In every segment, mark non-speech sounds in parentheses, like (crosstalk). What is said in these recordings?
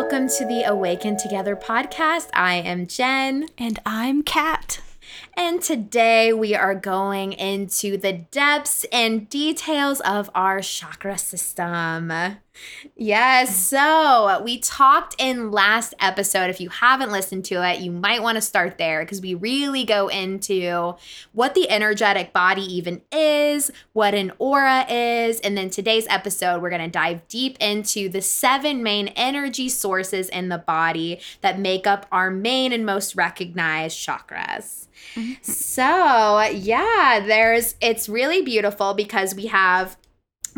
welcome to the Awaken Together podcast. I am Jen. And I'm Kat. And today we are going into the depths and details of our chakra system. Yes, so we talked in last episode. If you haven't listened to it, you might want to start there because we really go into what the energetic body even is, what an aura is, and then today's episode, we're going to dive deep into the seven main energy sources in the body that make up our main and most recognized chakras. Mm-hmm. So, yeah, there's it's really beautiful because we have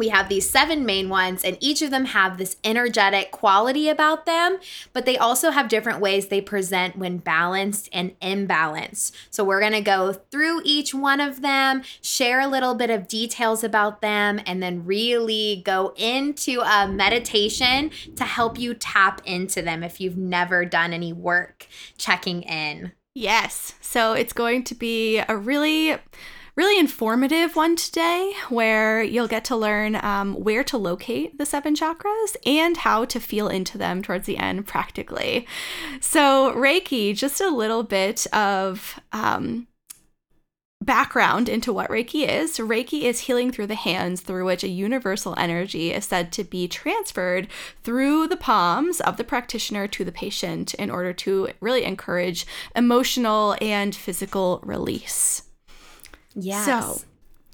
we have these seven main ones and each of them have this energetic quality about them but they also have different ways they present when balanced and imbalanced so we're going to go through each one of them share a little bit of details about them and then really go into a meditation to help you tap into them if you've never done any work checking in Yes. So it's going to be a really really informative one today where you'll get to learn um, where to locate the seven chakras and how to feel into them towards the end practically. So, Reiki, just a little bit of um, background into what Reiki is. Reiki is healing through the hands through which a universal energy is said to be transferred through the palms of the practitioner to the patient in order to really encourage emotional and physical release. Yes. So,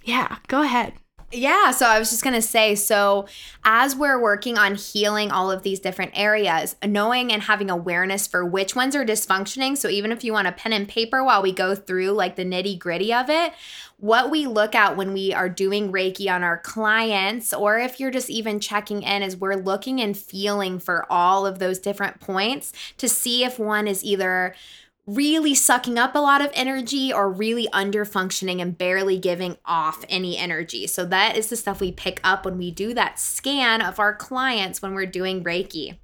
yeah, go ahead. Yeah, so I was just going to say so as we're working on healing all of these different areas, knowing and having awareness for which ones are dysfunctioning, so even if you want a pen and paper while we go through like the nitty-gritty of it, what we look at when we are doing Reiki on our clients or if you're just even checking in is we're looking and feeling for all of those different points to see if one is either really sucking up a lot of energy or really under functioning and barely giving off any energy. So that is the stuff we pick up when we do that scan of our clients when we're doing Reiki.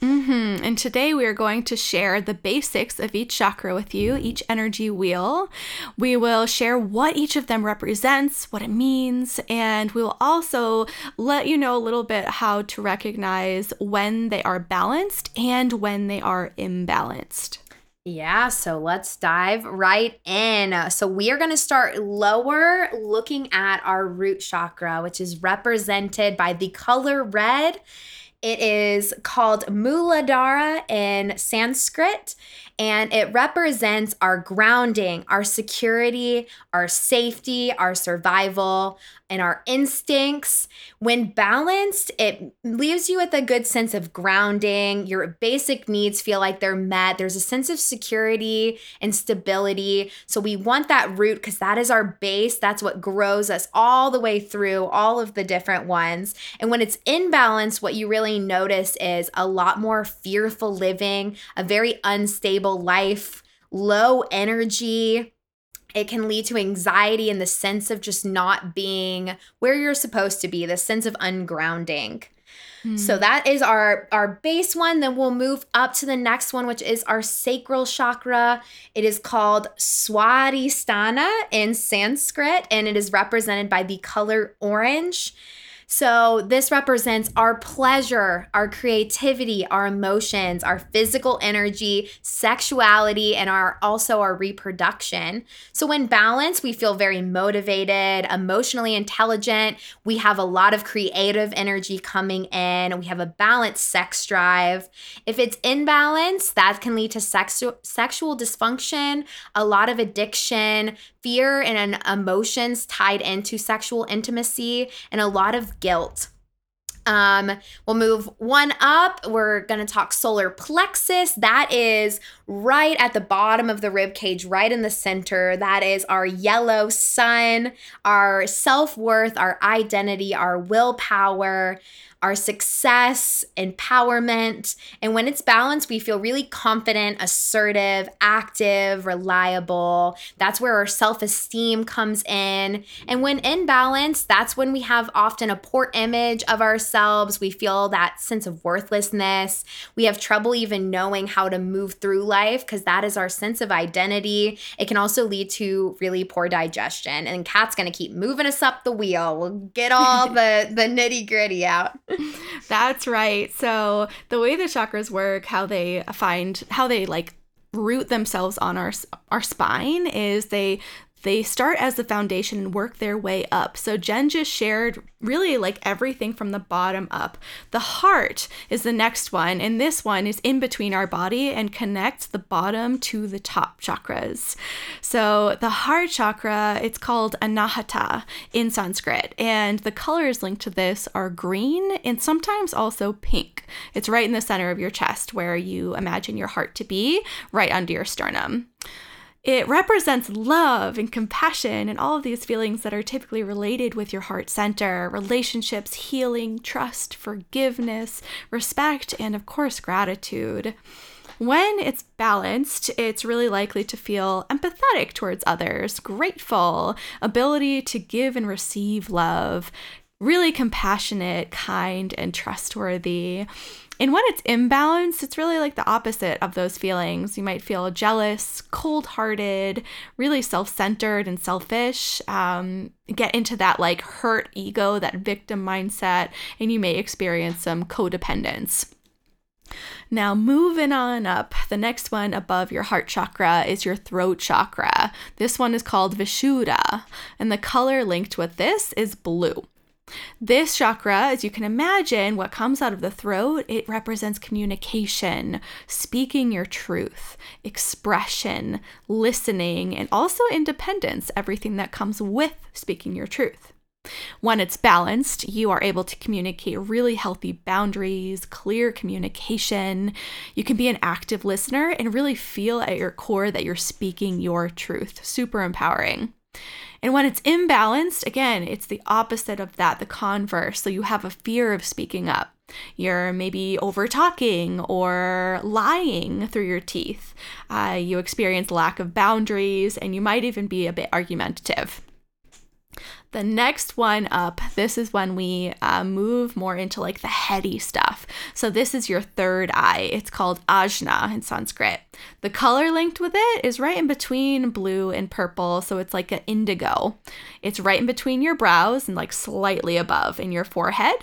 Mm-hmm. And today we are going to share the basics of each chakra with you, each energy wheel. We will share what each of them represents, what it means, and we will also let you know a little bit how to recognize when they are balanced and when they are imbalanced. Yeah, so let's dive right in. So, we are going to start lower, looking at our root chakra, which is represented by the color red it is called Muladhara in Sanskrit, and it represents our grounding, our security, our safety, our survival, and our instincts. When balanced, it leaves you with a good sense of grounding. Your basic needs feel like they're met. There's a sense of security and stability. So we want that root because that is our base. That's what grows us all the way through all of the different ones. And when it's in balance, what you really notice is a lot more fearful living, a very unstable life, low energy it can lead to anxiety and the sense of just not being where you're supposed to be, the sense of ungrounding. So hmm. that is our our base one. Then we'll move up to the next one, which is our sacral chakra. It is called Swadhisthana in Sanskrit, and it is represented by the color orange. So, this represents our pleasure, our creativity, our emotions, our physical energy, sexuality, and our also our reproduction. So, when balanced, we feel very motivated, emotionally intelligent. We have a lot of creative energy coming in. We have a balanced sex drive. If it's imbalanced, that can lead to sexu- sexual dysfunction, a lot of addiction, fear and emotions tied into sexual intimacy and a lot guilt. Um, we'll move one up. We're going to talk solar plexus. That is right at the bottom of the rib cage, right in the center. That is our yellow sun, our self worth, our identity, our willpower our success, empowerment. And when it's balanced, we feel really confident, assertive, active, reliable. That's where our self esteem comes in. And when in balance, that's when we have often a poor image of ourselves. We feel that sense of worthlessness. We have trouble even knowing how to move through life because that is our sense of identity. It can also lead to really poor digestion. And Kat's going to keep moving us up the wheel. We'll get all (laughs) the, the nitty gritty out. (laughs) That's right. So the way the chakras work, how they find, how they like root themselves on our our spine is they they start as the foundation and work their way up. So Jen just shared really like everything from the bottom up. The heart is the next one, and this one is in between our body and connects the bottom to the top chakras. So the heart chakra, it's called Anahata in Sanskrit, and the colors linked to this are green and sometimes also pink. It's right in the center of your chest where you imagine your heart to be, right under your sternum. It represents love and compassion and all of these feelings that are typically related with your heart center relationships, healing, trust, forgiveness, respect, and of course, gratitude. When it's balanced, it's really likely to feel empathetic towards others, grateful, ability to give and receive love, really compassionate, kind, and trustworthy. And when it's imbalanced, it's really like the opposite of those feelings. You might feel jealous, cold hearted, really self centered and selfish. Um, get into that like hurt ego, that victim mindset, and you may experience some codependence. Now, moving on up, the next one above your heart chakra is your throat chakra. This one is called Vishuddha, and the color linked with this is blue. This chakra, as you can imagine, what comes out of the throat, it represents communication, speaking your truth, expression, listening, and also independence, everything that comes with speaking your truth. When it's balanced, you are able to communicate really healthy boundaries, clear communication. You can be an active listener and really feel at your core that you're speaking your truth. Super empowering. And when it's imbalanced, again, it's the opposite of that, the converse. So you have a fear of speaking up. You're maybe over talking or lying through your teeth. Uh, you experience lack of boundaries, and you might even be a bit argumentative. The next one up, this is when we uh, move more into like the heady stuff. So this is your third eye. It's called Ajna in Sanskrit. The color linked with it is right in between blue and purple, so it's like an indigo. It's right in between your brows and like slightly above in your forehead.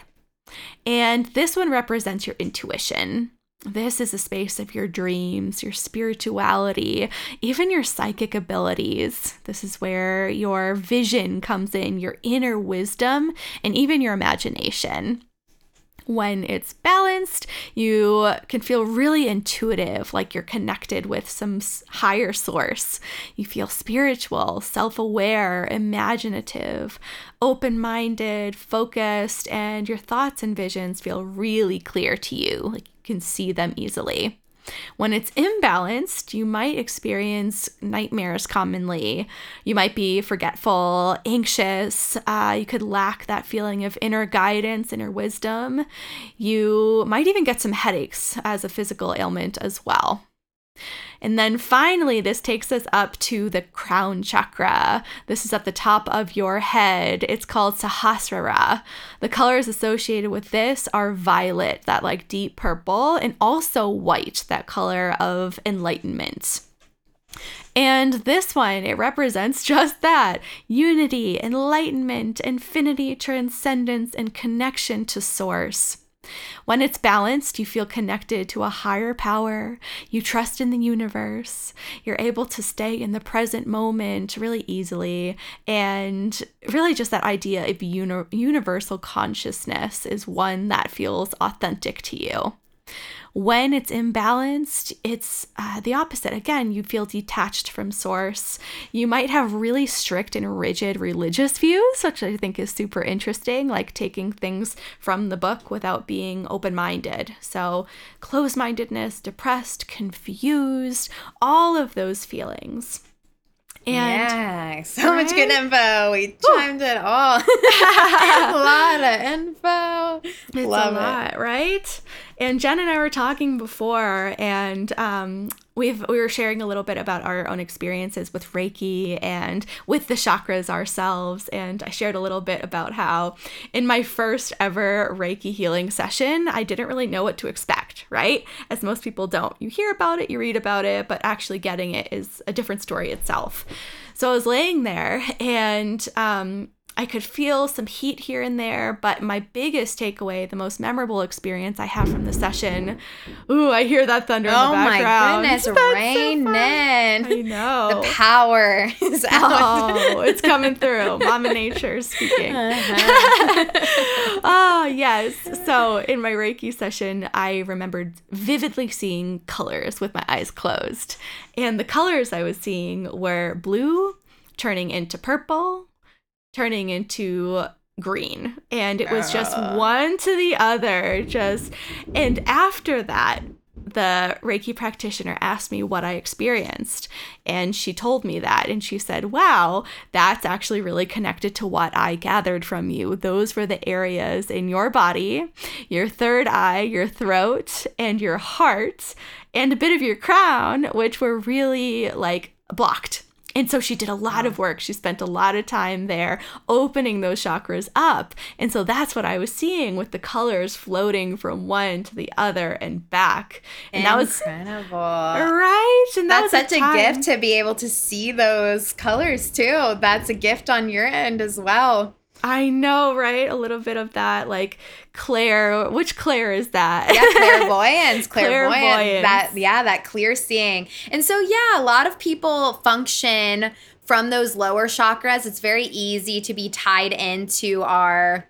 And this one represents your intuition. This is a space of your dreams, your spirituality, even your psychic abilities. This is where your vision comes in, your inner wisdom, and even your imagination. When it's balanced, you can feel really intuitive, like you're connected with some higher source. You feel spiritual, self aware, imaginative, open minded, focused, and your thoughts and visions feel really clear to you. Like can see them easily. When it's imbalanced, you might experience nightmares commonly. You might be forgetful, anxious. Uh, you could lack that feeling of inner guidance, inner wisdom. You might even get some headaches as a physical ailment as well. And then finally, this takes us up to the crown chakra. This is at the top of your head. It's called Sahasrara. The colors associated with this are violet, that like deep purple, and also white, that color of enlightenment. And this one, it represents (laughs) just that unity, enlightenment, infinity, transcendence, and connection to source. When it's balanced, you feel connected to a higher power. You trust in the universe. You're able to stay in the present moment really easily. And really, just that idea of uni- universal consciousness is one that feels authentic to you. When it's imbalanced, it's uh, the opposite. Again, you feel detached from source. You might have really strict and rigid religious views, which I think is super interesting, like taking things from the book without being open minded. So, closed mindedness, depressed, confused, all of those feelings. And yeah, so right? much good info. We chimed it all. (laughs) a lot of info. It's Love a lot, it. right? And Jen and I were talking before, and um, we've we were sharing a little bit about our own experiences with Reiki and with the chakras ourselves. And I shared a little bit about how in my first ever Reiki healing session, I didn't really know what to expect, right? As most people don't. You hear about it, you read about it, but actually getting it is a different story itself. So I was laying there and um, I could feel some heat here and there, but my biggest takeaway, the most memorable experience I have from the session, ooh, I hear that thunder oh in the background. Oh my goodness, rain so in. I know. (laughs) The power is out. Oh, it's coming through. Mama Nature speaking. (laughs) Uh-huh. oh, (laughs) yes. So in my Reiki session, I remembered vividly seeing colors with my eyes closed. And the colors I was seeing were blue turning into purple, turning into green. And it was just uh. one to the other just and after that the reiki practitioner asked me what i experienced and she told me that and she said wow that's actually really connected to what i gathered from you. Those were the areas in your body your third eye your throat and your heart and a bit of your crown which were really like blocked and so she did a lot of work. She spent a lot of time there opening those chakras up. And so that's what I was seeing with the colors floating from one to the other and back. And Incredible. that was right. And that that's such a, a gift to be able to see those colors too. That's a gift on your end as well. I know, right? A little bit of that, like clair. Which clair is that? Yeah, clairvoyance. (laughs) clairvoyance. clairvoyance. That yeah, that clear seeing. And so yeah, a lot of people function from those lower chakras. It's very easy to be tied into our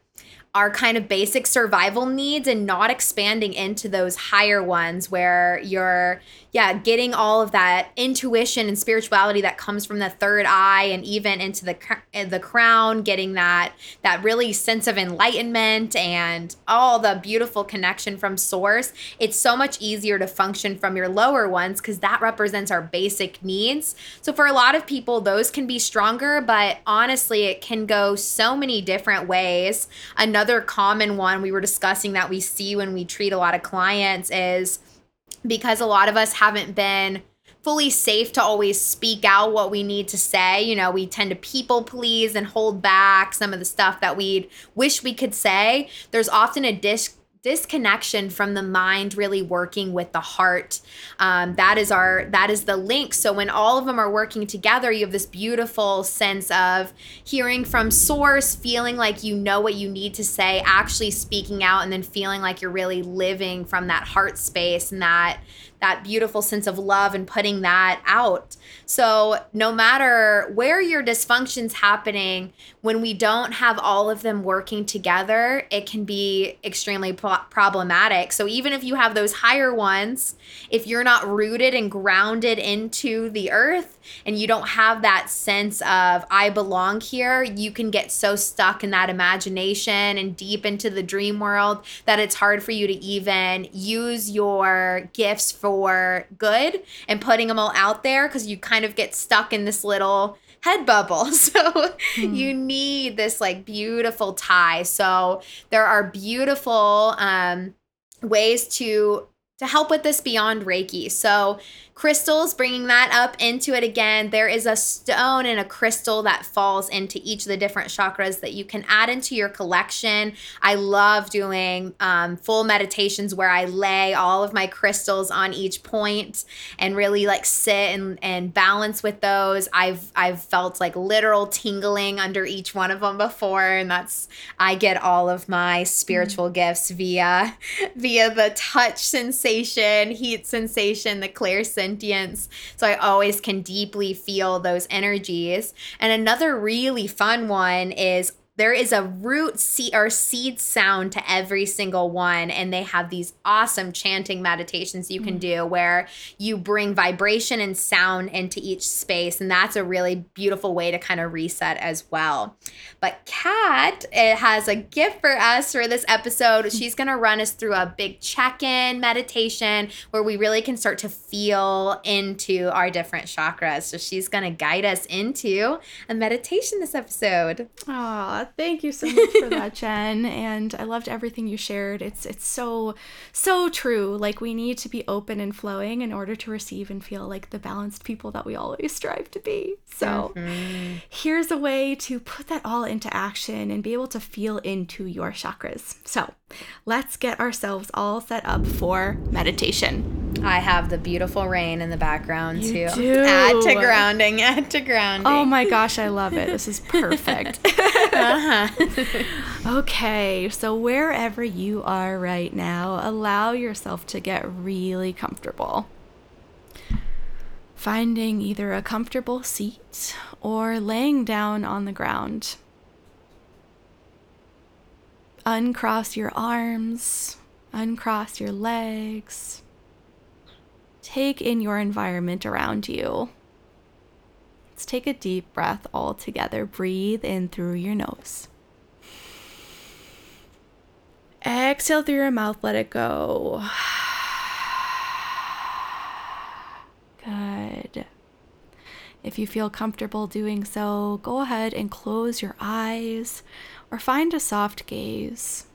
our kind of basic survival needs and not expanding into those higher ones where you're yeah, getting all of that intuition and spirituality that comes from the third eye and even into the eh, the crown, getting that that really sense of enlightenment and all the beautiful connection from source. It's so much easier to function from your lower ones cuz that represents our basic needs. So for a lot of people those can be stronger, but honestly it can go so many different ways. Another common one we were discussing that we see when we treat a lot of clients is because a lot of us haven't been fully safe to always speak out what we need to say. You know, we tend to people please and hold back some of the stuff that we'd wish we could say. There's often a dis- disconnection from the mind really working with the heart um, that is our that is the link so when all of them are working together you have this beautiful sense of hearing from source feeling like you know what you need to say actually speaking out and then feeling like you're really living from that heart space and that that beautiful sense of love and putting that out. So, no matter where your dysfunction's happening, when we don't have all of them working together, it can be extremely pro- problematic. So, even if you have those higher ones, if you're not rooted and grounded into the earth and you don't have that sense of I belong here, you can get so stuck in that imagination and deep into the dream world that it's hard for you to even use your gifts for good and putting them all out there because you kind of get stuck in this little head bubble. (laughs) So mm. you need this like beautiful tie. So there are beautiful um, ways to to help with this beyond Reiki. So crystals, bringing that up into it again, there is a stone and a crystal that falls into each of the different chakras that you can add into your collection. I love doing um, full meditations where I lay all of my crystals on each point and really like sit and, and balance with those. I've I've felt like literal tingling under each one of them before, and that's I get all of my spiritual mm-hmm. gifts via (laughs) via the touch sensation, heat sensation, the clear sensation sentience. So I always can deeply feel those energies. And another really fun one is there is a root seed or seed sound to every single one and they have these awesome chanting meditations you can mm. do where you bring vibration and sound into each space and that's a really beautiful way to kind of reset as well. But kat it has a gift for us for this episode. She's going to run us through a big check-in meditation where we really can start to feel into our different chakras. So she's going to guide us into a meditation this episode. Aww, thank you so much for that, (laughs) Jen. And I loved everything you shared. It's it's so so true. Like we need to be open and flowing in order to receive and feel like the balanced people that we always strive to be. So mm-hmm. here's a way to put that all into action and be able to feel into your chakras. So let's get ourselves all set up for meditation. I have the beautiful rain in the background You too. do. Add to grounding, add to grounding. Oh my gosh, I love it. This is (laughs) perfect. Uh-huh. okay, so wherever you are right now, allow yourself to get really comfortable. Finding either a comfortable seat or laying down on the ground. Uncross your arms, uncross your legs. Take in your environment around you. Let's take a deep breath all together. Breathe in through your nose. Exhale through your mouth, let it go. Good. If you feel comfortable doing so, go ahead and close your eyes or find a soft gaze.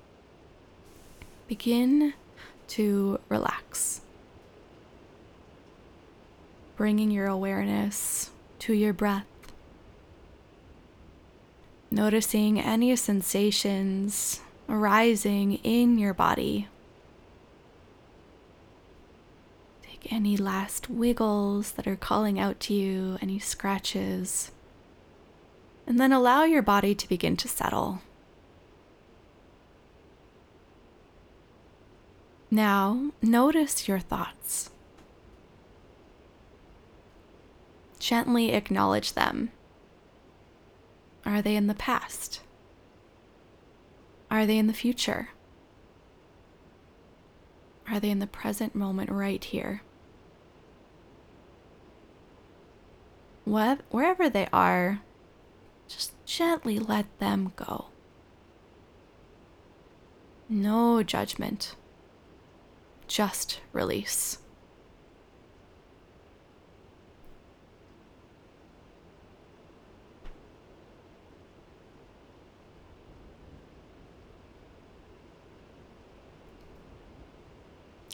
Begin to relax. Bringing your awareness to your breath. Noticing any sensations arising in your body. Take any last wiggles that are calling out to you, any scratches, and then allow your body to begin to settle. Now, notice your thoughts. Gently acknowledge them. Are they in the past? Are they in the future? Are they in the present moment right here? What, wherever they are, just gently let them go. No judgment, just release.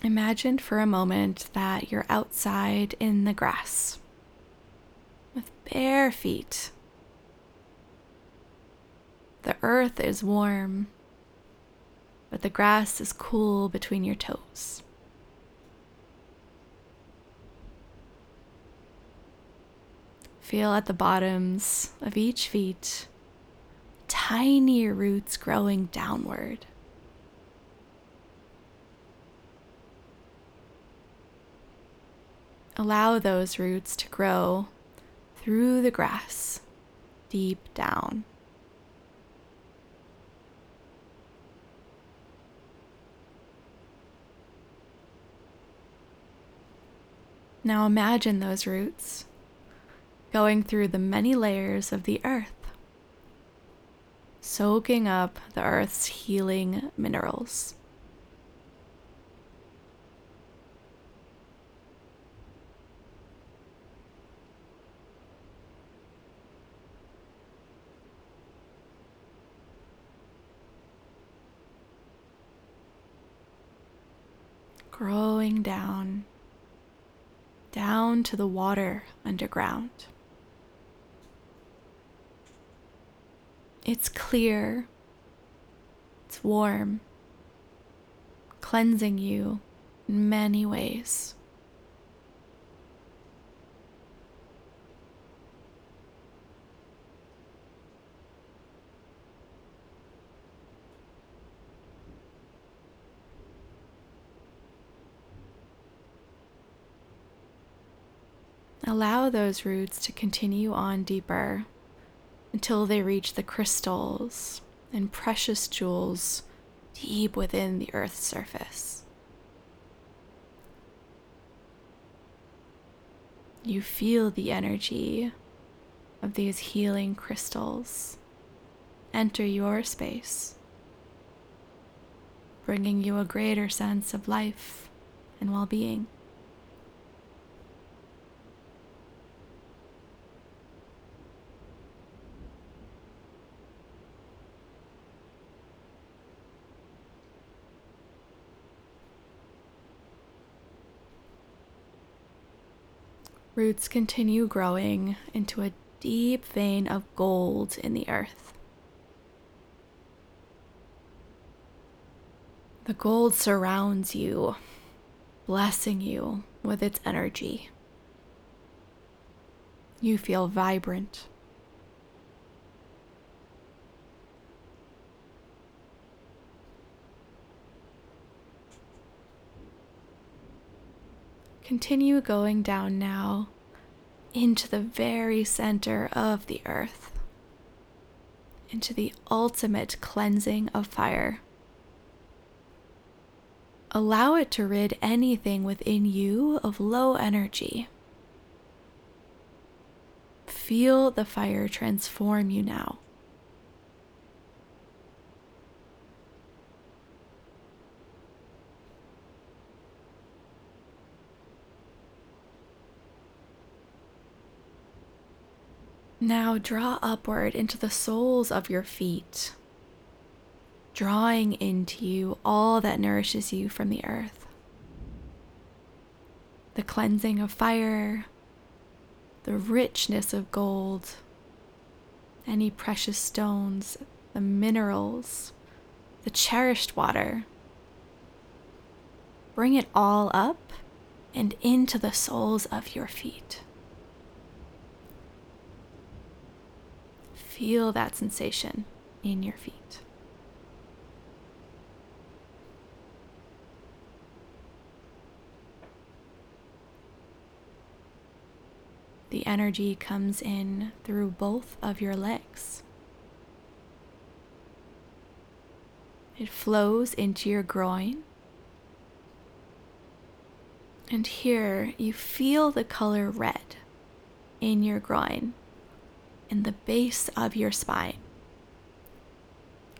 Imagine for a moment that you're outside in the grass bare feet. The earth is warm, but the grass is cool between your toes. Feel at the bottoms of each feet tiny roots growing downward. Allow those roots to grow through the grass deep down. Now imagine those roots going through the many layers of the earth, soaking up the earth's healing minerals. Growing down, down to the water underground. It's clear, it's warm, cleansing you in many ways. Allow those roots to continue on deeper until they reach the crystals and precious jewels deep within the earth's surface. You feel the energy of these healing crystals enter your space, bringing you a greater sense of life and well being. Roots continue growing into a deep vein of gold in the earth. The gold surrounds you, blessing you with its energy. You feel vibrant. Continue going down now into the very center of the earth, into the ultimate cleansing of fire. Allow it to rid anything within you of low energy. Feel the fire transform you now. Now draw upward into the soles of your feet, drawing into you all that nourishes you from the earth. The cleansing of fire, the richness of gold, any precious stones, the minerals, the cherished water. Bring it all up and into the soles of your feet. Feel that sensation in your feet. The energy comes in through both of your legs. It flows into your groin. And here you feel the color red in your groin in the base of your spine.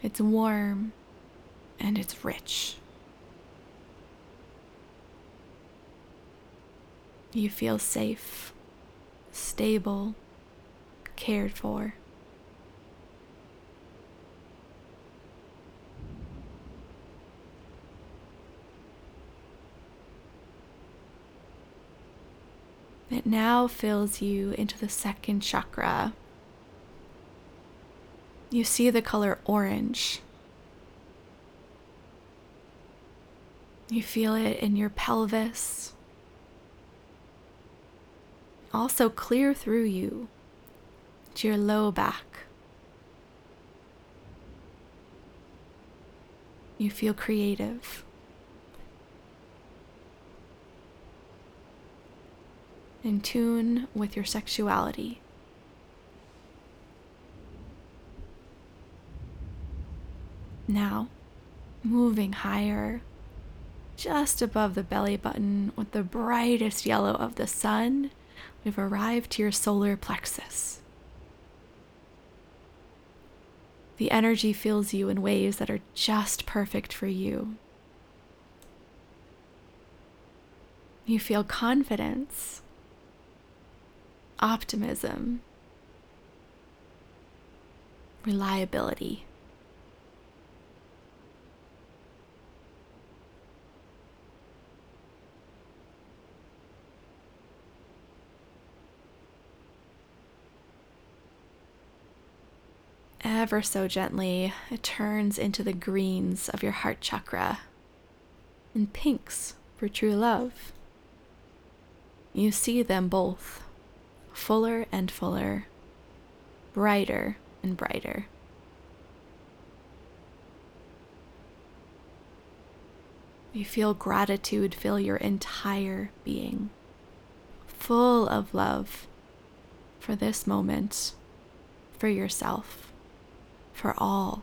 It's warm and it's rich. You feel safe, stable, cared for. It now fills you into the second chakra, you see the color orange. You feel it in your pelvis. Also, clear through you to your low back. You feel creative. In tune with your sexuality. Now, moving higher, just above the belly button with the brightest yellow of the sun, we've arrived to your solar plexus. The energy fills you in ways that are just perfect for you. You feel confidence, optimism, reliability. Ever so gently, it turns into the greens of your heart chakra and pinks for true love. You see them both, fuller and fuller, brighter and brighter. You feel gratitude fill your entire being, full of love for this moment, for yourself for all.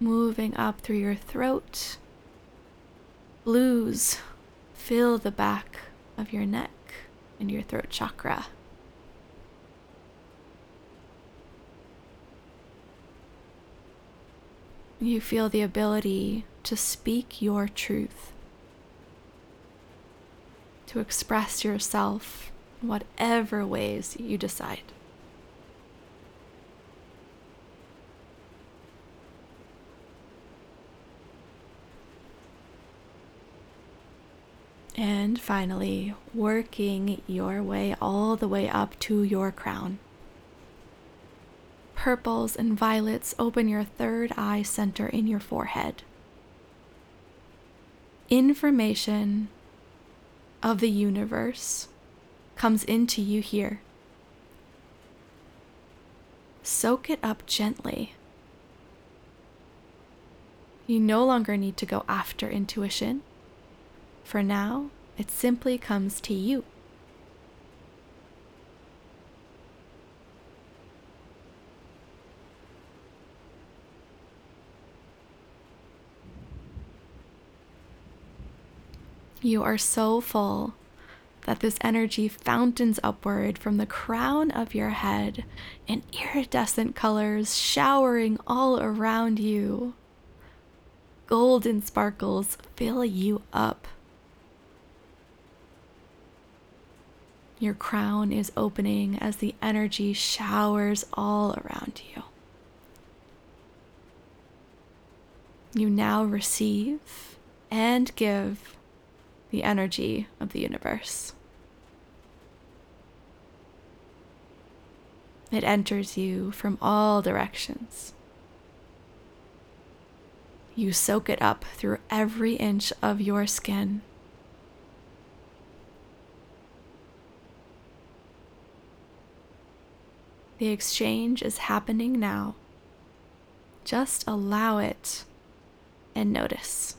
Moving up through your throat, blues fill the back of your neck and your throat chakra. You feel the ability to speak your truth, to express yourself in whatever ways you decide. And finally, working your way all the way up to your crown. Purples and violets open your third eye center in your forehead. Information of the universe comes into you here. Soak it up gently. You no longer need to go after intuition. For now, it simply comes to you. You are so full that this energy fountains upward from the crown of your head in iridescent colors showering all around you. Golden sparkles fill you up. Your crown is opening as the energy showers all around you. You now receive and give the energy of the universe. It enters you from all directions. You soak it up through every inch of your skin. The exchange is happening now. Just allow it and notice.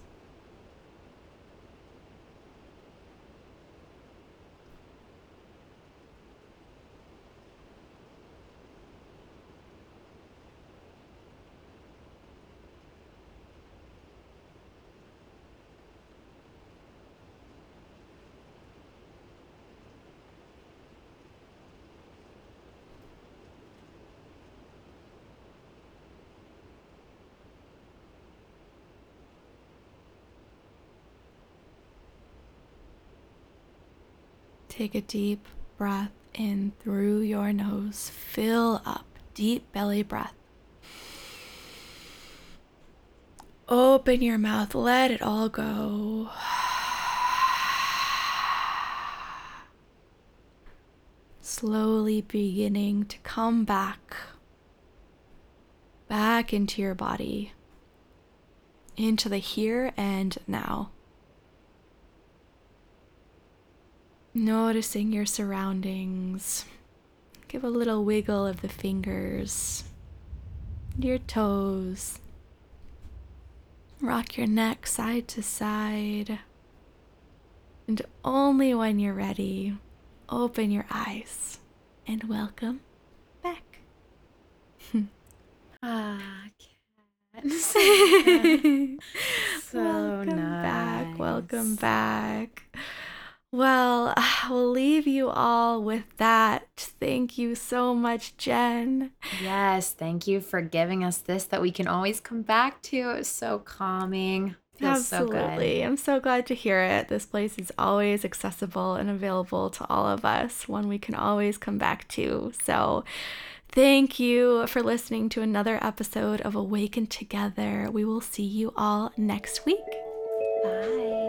Take a deep breath in through your nose. Fill up. Deep belly breath. Open your mouth. Let it all go. Slowly beginning to come back. Back into your body. Into the here and now. Noticing your surroundings. Give a little wiggle of the fingers, your toes. Rock your neck side to side. And only when you're ready, open your eyes and welcome back. (laughs) Ah, (laughs) Kat. (laughs) So, welcome nice. back. Welcome back. Well, (sighs) we'll leave you all with that. Thank you so much, Jen. Yes, thank you for giving us this that we can always come back to. It's so calming. Feels so good. Absolutely. I'm so glad to hear it. This place is always accessible and available to all of us, one we can always come back to. So, thank you for listening to another episode of Awaken Together. We will see you all next week. Bye.